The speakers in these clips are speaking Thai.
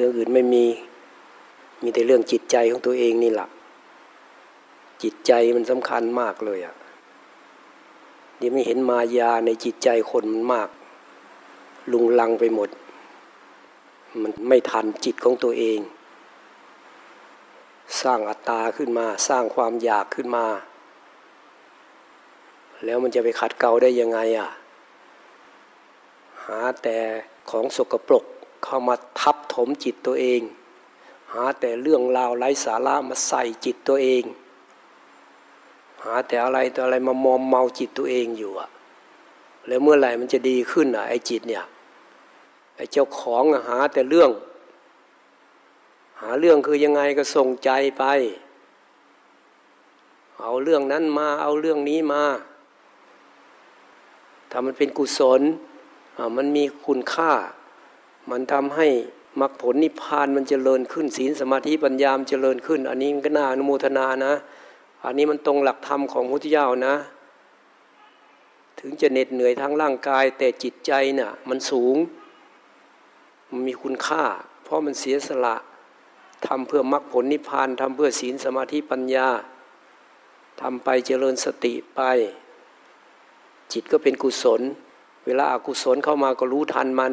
รื่องอื่นไม่มี มีแต่เรื่องจิตใจของตัวเองนี่แหละจิตใจมันสำคัญมากเลยอะ่ะเดี๋ยวไม่เห็นมายาในจิตใจคนมันมาก ลุงลังไปหมด มันไม่ทันจิตของตัวเอง สร้างอัตตาขึ้นมา สร้างความอยากขึ้นมา แล้วมันจะไปขัดเกลาได้ยังไงอะ่ะ หาแต่ของสกปรกเข้ามาทับ ถมจิตตัวเอง หาแต่เรื่องราวไร้สาระมาใส่จิตตัวเอง หาแต่อะไรตัวอะไรมามอมเมาจิตตัวเองอยู่อะแล้วเมื่อไหร่มันจะดีขึ้นอะไอ้จิตเนี่ยไอ้เจ้าของหาแต่เรื่อง หาเรื่องคือยังไงก็ส่งใจไป เอาเรื่องนั้นมาเอาเรื่องนี้มาถ้ามันเป็นกุศลมันมีคุณค่า มันทำให้ มรรคผลนิพพานมันจเจริญขึ้นศีลสมาธิปัญญามเจริญขึ้น อันนี้ก็น่าอนุโมทนานะ อันนี้มันตรงหลักธรรมของพุทธเจ้านะ ถึงจะเหน็ดเหนื่อยทางร่างกาย แต่จิตใจนะ่ะมันสูง มันมีคุณค่า เพราะมันเสียสละทำเพื่อมรรคผลนิพพานทำเพื่อศีลสมาธิปัญญาทำไปเจริญสติไป จิตก็เป็นกุศล เวลาอากุศลเข้ามาก็รู้ทันมัน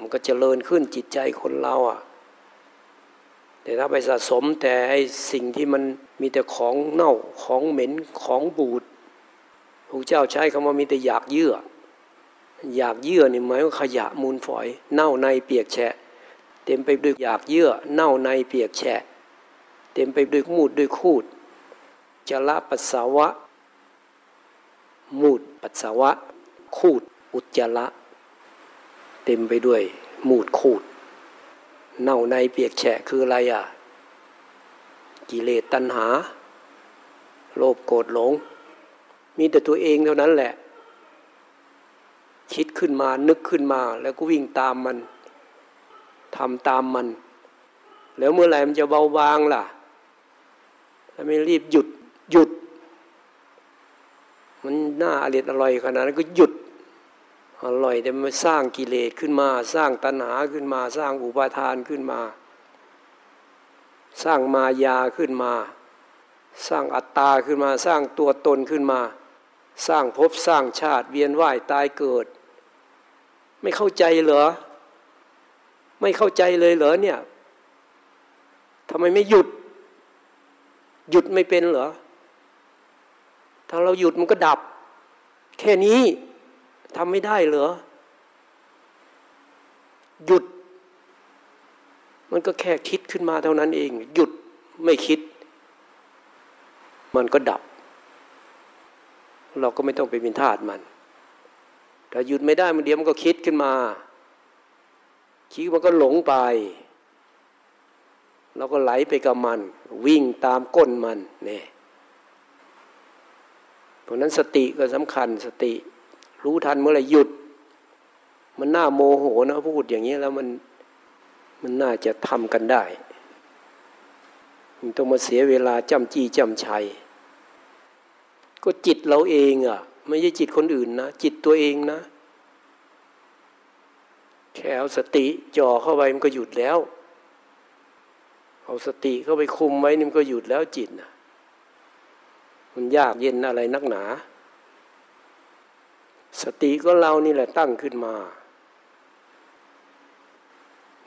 มันก็เจริญขึ้นจิตใจคนเราอะ แต่ถ้าไปสะสมแต่ไอสิ่งที่มันมีแต่ของเน่าของเหม็นของบูดพระเจ้าใช้คำว่ามีแต่อยากเยื่อ อยากเยื่อนี่หมายว่าขยะมูลฝอย เน่าในเปียกแฉะ เต็มไปด้วยอยากเยื่อ เน่าในเปียกแฉะ เต็มไปด้วยมูดด้วยคูดจะละปัสสาวะ มูดปัสสาวะ คูดอุจจาระ ต็มไปด้วยมูดคูด เน่าในเปียกแฉะคืออะไรอะ กิเลสตัณหา โลภโกรธหลง มีแต่ตัวเองเท่านั้นแหละ คิดขึ้นมานึกขึ้นมา แล้วก็วิ่งตามมันทำตามมัน แล้วเมื่อไหร่มันจะเบาบางล่ะถ้าไม่รีบหยุดหยุด มันน่าอร่อยอร่อยขนาดนั้นก็หยุด อร่อยแต่มันสร้างกิเลสขึ้นมา สร้างตัณหาขึ้นมา สร้างอุปาทานขึ้นมา สร้างมายาขึ้นมา สร้างอัตตาขึ้นมา สร้างตัวตนขึ้นมา สร้างภพสร้างชาติเวียนว่ายตายเกิด ไม่เข้าใจเหรอ ไม่เข้าใจเลยเหรอเนี่ยทำไมไม่หยุด หยุดไม่เป็นเหรอถ้าเราหยุดมันก็ดับ แค่นี้ ทำไม่ได้เหรอ หยุด มันก็แค่คิดขึ้นมาเท่านั้นเอง หยุดไม่คิด มันก็ดับ เราก็ไม่ต้องไปเป็นทาสมันถ้าหยุดไม่ได้มันเดียวมันก็คิดขึ้นมา คิดมันก็หลงไป เราก็ไหลไปกับมัน วิ่งตามก้นมันเนี่ยเพราะนั้นสติก็สำคัญสติ รู้ทันเมื่อไรหยุด มันน่าโมโหนะพูดอย่างนี้แล้วมันมันน่าจะทำกันได้มันต้องมาเสียเวลาจำจี้จำชัย ก็จิตเราเองอะ่ะ ไม่ใช่จิตคนอื่นนะ จิตตัวเองนะแค่เอาสติจ่อเข้าไปมันก็หยุดแล้ว เอาสติเข้าไปคุมไว้นี่มันก็หยุดแล้วจิตนะมันยากเย็นอะไรนักหนา สติก็เรานี่แหละตั้งขึ้นมา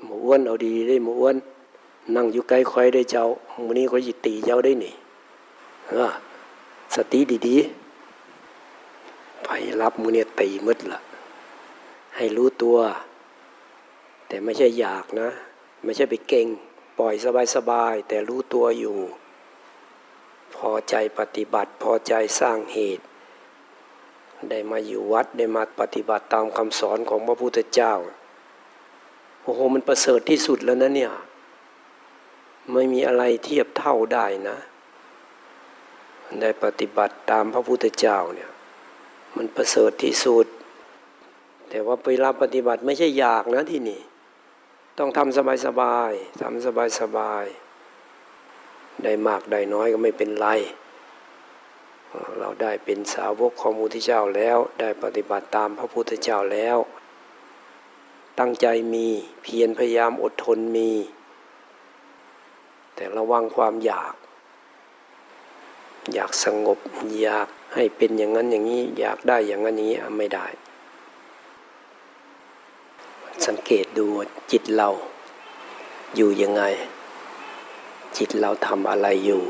หมูอ้วนเอาดีได้หมูอ้วนนั่งอยู่ใกล้คอยได้เจ้ามือนี้ก็ยิตีเจ้าได้หนิสติดีๆ ไปรับมือเนี่ยตีมืดละให้รู้ตัว แต่ไม่ใช่อยากนะ ไม่ใช่ไปเก่ง ปล่อยสบายๆ แต่รู้ตัวอยู่ พอใจปฏิบัติพอใจสร้างเหตุ ได้มาอยู่วัดได้มาปฏิบัติตามคำสอนของพระพุทธเจ้าโอ้โหมันประเสริฐที่สุดแล้วนะเนี่ย ไม่มีอะไรเทียบเท่าได้นะ ได้ปฏิบัติตามพระพุทธเจ้าเนี่ย มันประเสริฐที่สุด แต่ว่าเวลาปฏิบัติไม่ใช่อยากนะที่นี่ ต้องทำสบายๆทำสบายๆได้มากได้น้อยก็ไม่เป็นไร เราได้เป็นสาวกของพระพุทธเจ้าแล้วได้ปฏิบัติตามพระพุทธเจ้าแล้ว ตั้งใจมีเพียรพยายามอดทนมี แต่ระวังความอยาก อยากสงบอยากให้เป็นอย่างนั้นอย่างนี้อยากได้อย่างนั้นอย่างนี้ไม่ได้ สังเกตดูจิตเราอยู่ยังไง จิตเราทำอะไรอยู่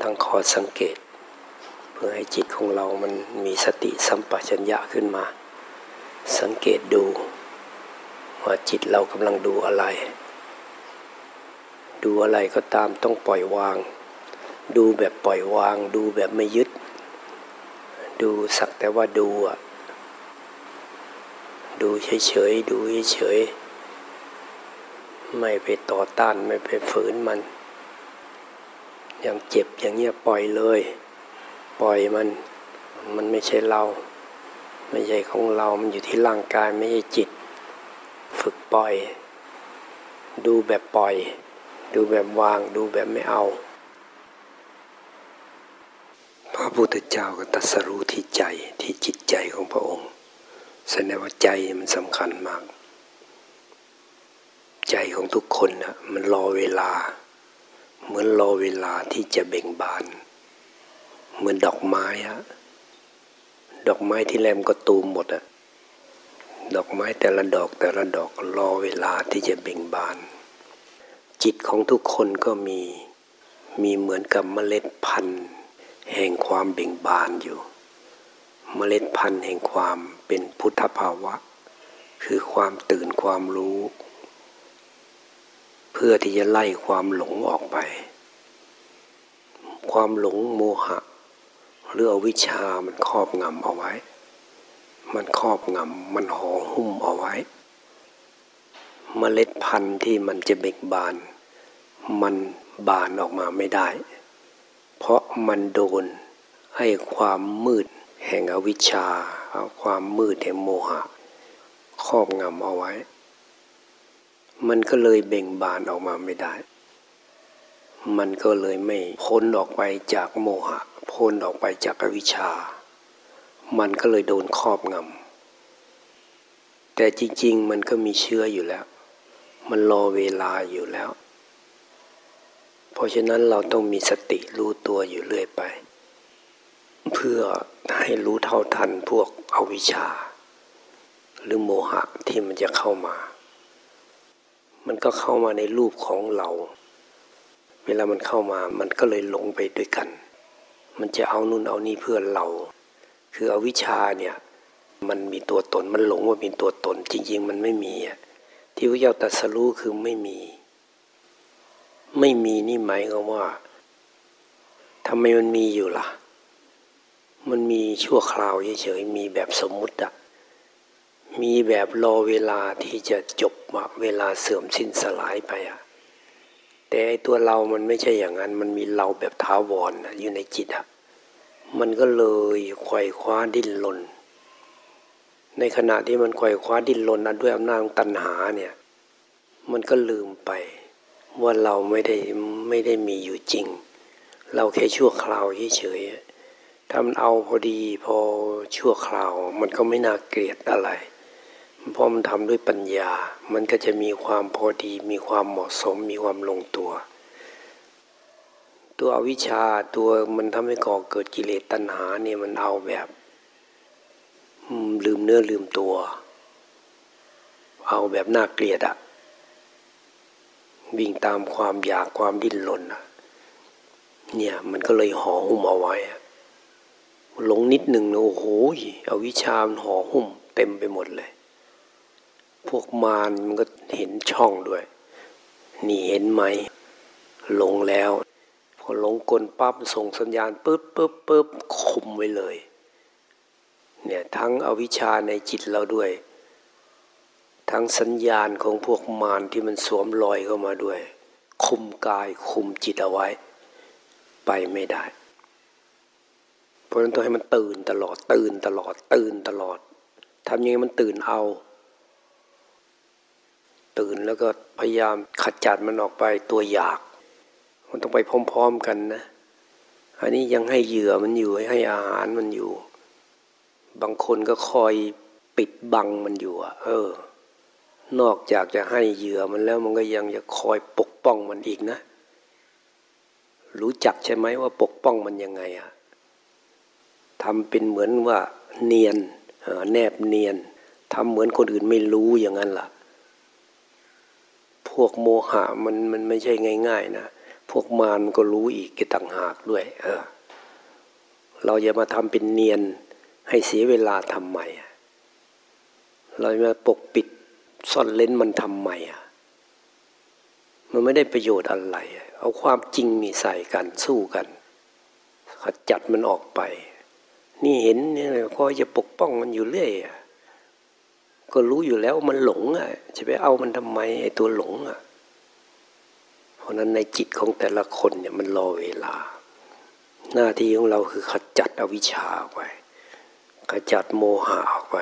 ตั้งขอสังเกต เพื่อให้จิตของเรามันมีสติสัมปชัญญะขึ้นมา สังเกตดู ว่าจิตเรากำลังดูอะไร ดูอะไรก็ตามต้องปล่อยวาง ดูแบบปล่อยวาง ดูแบบไม่ยึด ดูสักแต่ว่าดูอะดูเฉยๆดูเฉยๆไม่ไปต่อต้านไม่ไปฝืนมัน อย่างเจ็บอย่างเงี้ยปล่อยเลย ปล่อยมันมันไม่ใช่เรา ไม่ใช่ของเรา มันอยู่ที่ร่างกายไม่ใช่จิต ฝึกปล่อย ดูแบบปล่อย ดูแบบวาง ดูแบบไม่เอา พระพุทธเจ้าก็ตัสรู้ที่ใจที่จิตใจของพระองค์แสดงว่าใจมันสำคัญมาก ใจของทุกคนนะมันรอเวลา เหมือนรอเวลาที่จะเบ่งบาน เหมือนดอกไม้อะดอกไม้ที่แรมก็ตูมหมดอะดอกไม้แต่ละดอกแต่ละดอกรอเวลาที่จะเบ่งบาน จิตของทุกคนก็มีมีเหมือนกับเมล็ดพันธุ์ แห่งความเบ่งบานอยู่ เมล็ดพันธุ์แห่งความเป็นพุทธภาวะ คือความตื่นความรู้ พื่อที่จะไล่ความหลงออกไป ความหลงโมหะหรืออวิชามันครอบงำเอาไว้ มันครอบงำมันห่อหุ้มเอาไว้เมล็ดพันธุ์ที่มันจะเบ่งบาน มันบานออกมาไม่ได้ เพราะมันโดนให้ความมืดแห่งอวิชชา ความมืดแห่งโมหะ ครอบงำเอาไว้ มันก็เลยเบ่งบานออกมาไม่ได้ มันก็เลยไม่พ้นออกไปจากโมหะ พ้นออกไปจากอวิชชา มันก็เลยโดนครอบงำ แต่จริงๆ มันก็มีเชื้ออยู่แล้ว มันรอเวลาอยู่แล้ว เพราะฉะนั้นเราต้องมีสติรู้ตัวอยู่เรื่อยไป เพื่อให้รู้เท่าทันพวกอวิชชา หรือโมหะที่มันจะเข้ามา มันก็เข้ามาในรูปของเรา เวลามันเข้ามามันก็เลยหลงไปด้วยกัน มันจะเอานู่นเอานี่เพื่อเรา คืออวิชชาเนี่ยมันมีตัวตนมันหลงว่าเป็นตัวตน จริง ๆ มันไม่มีที่พระเจ้าตรัสรู้คือไม่มี ไม่มีนี่หมายความว่าทำไมมันมีอยู่ล่ะ มันมีชั่วคราวเฉยๆมีแบบสมมุติอะ มีแบบรอเวลาที่จะจบเวลาเสื่อมสิ้นสลายไปอะแต่ไอตัวเรามันไม่ใช่อย่างนั้น มันมีเราแบบท้าวรออยู่ในจิตอะมันก็เลยไขว่คว้าดิ้นรนในขณะที่มันไขว่คว้าดิ้นรนด้วยอำนาจตัณหาเนี่ย มันก็ลืมไปว่าเราไม่ได้ไม่ได้มีอยู่จริง เราแค่ชั่วคราวเฉยๆถ้ามันเอาพอดีพอชั่วคราว มันก็ไม่น่าเกลียดอะไร เพราะมันทำด้วยปัญญา มันก็จะมีความพอดี มีความเหมาะสม มีความลงตัว ตัวอวิชชาตัวมันทำให้ก่อเกิดกิเลสตัณหาเนี่ยมันเอาแบบลืมเนื้อลืมตัว เอาแบบน่าเกลียดอะวิ่งตามความอยากความดิ้นรนอะเนี่ยมันก็เลยห่อหุ้มเอาไว้หลงนิดหนึ่งนะโอ้โหอวิชามันห่อหุ้มเต็มไปหมดเลย พวกมารมันก็เห็นช่องด้วย นี่เห็นไหมหลงแล้ว พอหลงกลปั๊บส่งสัญญาณปึ๊บปึ๊บปึ๊บคุมไว้เลย เนี่ยทั้งอวิชชาในจิตเราด้วย ทั้งสัญญาณของพวกมารที่มันสวมรอยเข้ามาด้วย คุมกายคุมจิตเอาไว้ ไปไม่ได้ เพราะฉะนั้นต้องให้มันตื่นตลอดตื่นตลอดตื่นตลอดทำยังไงมันตื่นเอา ตื่น แล้วก็พยายามขจัดมันออกไปตัวอยาก มันต้องไปพร้อมๆกันนะอันนี้ยังให้เหยื่อมันอยู่ให้อาหารมันอยู่ บางคนก็คอยปปิดบังมันอยู่อะเออ นอกจากจะให้เหยื่อมันแล้วมันก็ยังจะคอยปกป้องมันอีกนะ รู้จักใช่ไหมว่าปกป้องมันยังไงอะทำเป็นเหมือนว่าเนียนแนบเนียนทำเหมือนคนอื่นไม่รู้อย่างนั้นล่ะ พวกโมหะมันมันไม่ใช่ง่าย ๆ นะ พวกมารก็รู้อีกกต่างหากด้วย เออ เราอย่ามาทำเป็นเนียนให้เสียเวลาทำไมเราจะมาปกปิดซ่อนเล้นมันทำไมอะมันไม่ได้ประโยชน์อะไร เอาความจริงมีใส่กันสู้กัน ขจัดมันออกไป นี่เห็นนี่เลยก็จะปกป้องมันอยู่เรื่อยอะ ก็รู้อยู่แล้วมันหลงอะจะไปเอามันทำไมไอ้ตัวหลงอะ เพราะนั้นในจิตของแต่ละคนเนี่ยมันรอเวลา หน้าที่ของเราคือขจัดอวิชชาออกไปขจัดโมหะออกไป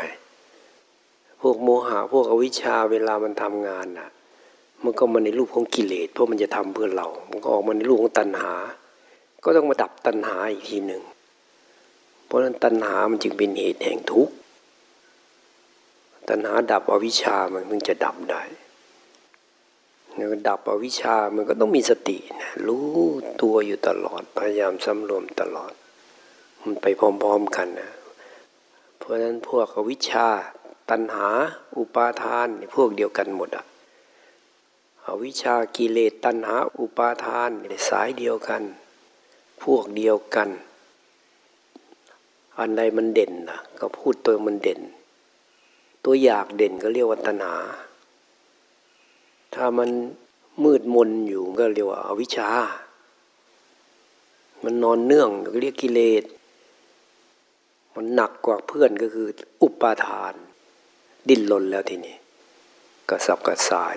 พวกโมหะพวกอวิชชาเวลามันทำงานน่ะ มันก็มาในรูปของกิเลสเพราะมันจะทำเพื่อเรา มันก็ออกมาในรูปของตัณหา ก็ต้องมาดับตัณหาอีกทีหนึ่งเพราะนั้นตัณหามันจึงเป็นเหตุแห่งทุกข์ ตัณหาดับอวิชามันถึงจะดับได้ดับอวิชามันก็ต้องมีสตินะรู้ตัวอยู่ตลอดพยายามสำรวมตลอด มันไปพร้อมๆกันนะเพราะฉะนั้นพวกอวิชา ตัณหา อุปาทานพวกเดียวกันหมดอะอวิชชากิเลสตัณหา อุปาทานสายเดียวกัน พวกเดียวกัน อันใดมันเด่นนะก็พูดตัวมันเด่น ตัวอยากเด่นก็เรียกว่าตัณหา ถ้ามันมืดมนอยู่ก็เรียกว่าอาวิชชา มันนอนเนื่องก็เรียกกิเลส มันหนักกว่าเพื่อนก็คือ อุปาทาน ดิ้นรนแล้วทีนี้กระสับกระส่าย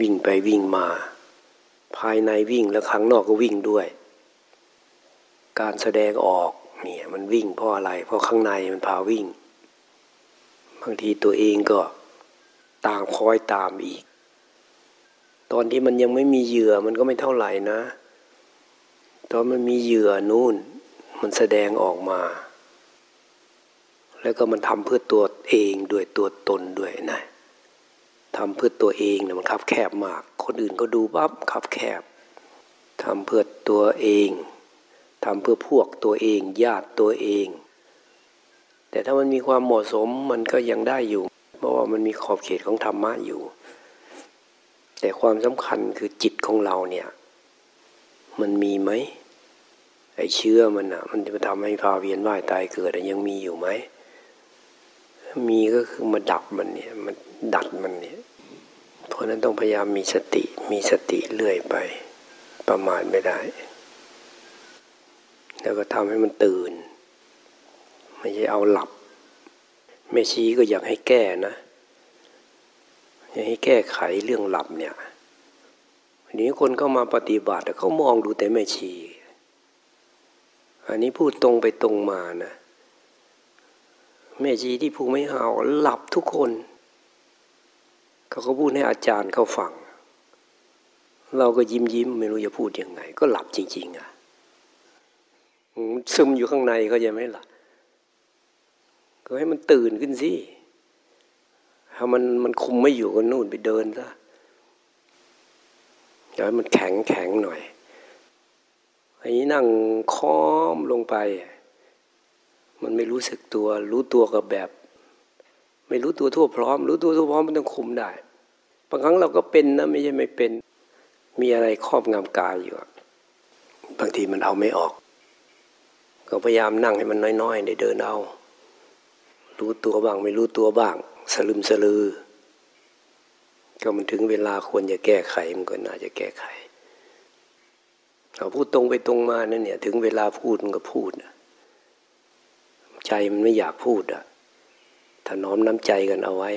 วิ่งไปวิ่งมา ภายในวิ่งแล้วข้างนอกก็วิ่งด้วย การแสดงออกเนี่ยมันวิ่งเพราะอะไร เพราะข้างในมันพาวิ่งางทีตัวเองก็ตามคอยตามอีก ตอนที่มันยังไม่มีเหยื่อมันก็ไม่เท่าไหร่นะ ตอนมันมีเหยื่อนู่น มันแสดงออกมา แล้วก็มันทำเพื่อตัวเองด้วยตัวตนด้วยนะทำเพื่อตัวเองเนี่ยมันคับแคบมาก คนอื่นก็ดูปั๊บคับแคบทำเพื่อตัวเองทำเพื่อพวกตัวเองญาติตัวเอง แต่ถ้ามันมีความเหมาะสมมันก็ยังได้อยู่ เพราะว่ามันมีขอบเขตของธรรมะอยู่ แต่ความสำคัญคือจิตของเราเนี่ย มันมีไหมไอ้เชื้อมันอะมันจะมาทำให้พาเวียนว่ายตายเกิดยังมีอยู่ไหมมีก็คือมาดับมันเนี่ยมันดัดมันเนี่ยเพราะนั้นต้องพยายามมีสติมีสติเรื่อยไป ประมาทไม่ได้ แล้วก็ทำให้มันตื่น ไม่ใช่เอาหลับแม่ชีก็อยากให้แก้นะอยากให้แก้ไขเรื่องหลับเนี่ยนี้คนเข้ามาปฏิบัติเขามองดูแต่แม่ชี อันนี้พูดตรงไปตรงมานะแม่ชีที่ผู้ไม่หาหลับทุกคน เขาก็พูดให้อาจารย์เขาฟัง เราก็ยิ้มยิ้มไม่รู้จะพูดยังไง ก็หลับจริง ๆอะซึมอยู่ข้างในเขาจะไม่หลับ ก็ให้มันตื่นขึ้นสิถ้ามันมันคุมไม่อยู่ก็นู่นไปเดินซะอย่าให้มันแข็งแข็งหน่อยอันนี้นั่งค้อมลงไป มันไม่รู้สึกตัว รู้ตัวกับแบบ ไม่รู้ตัวทั่วพร้อม รู้ตัวทั่วพร้อมมันต้องคุมได้บางครั้งเราก็เป็นนะไม่ใช่ไม่เป็น มีอะไรครอบงำกายอยู่บางทีมันเอาไม่ออก ก็พยายามนั่งให้มันน้อยๆเดี๋ยวเดินเอา รู้ตัวบ้าง ไม่รู้ตัวบ้าง สลึมสลือ ก็มันถึงเวลาควรจะแก้ไขมันก็น่าจะแก้ไขเอาพูดตรงไปตรงมานั่นเนี่ย ถึงเวลาพูดมันก็พูดใจมันไม่อยากพูดอะถ้าน้อมน้ำใจกันเอาไว้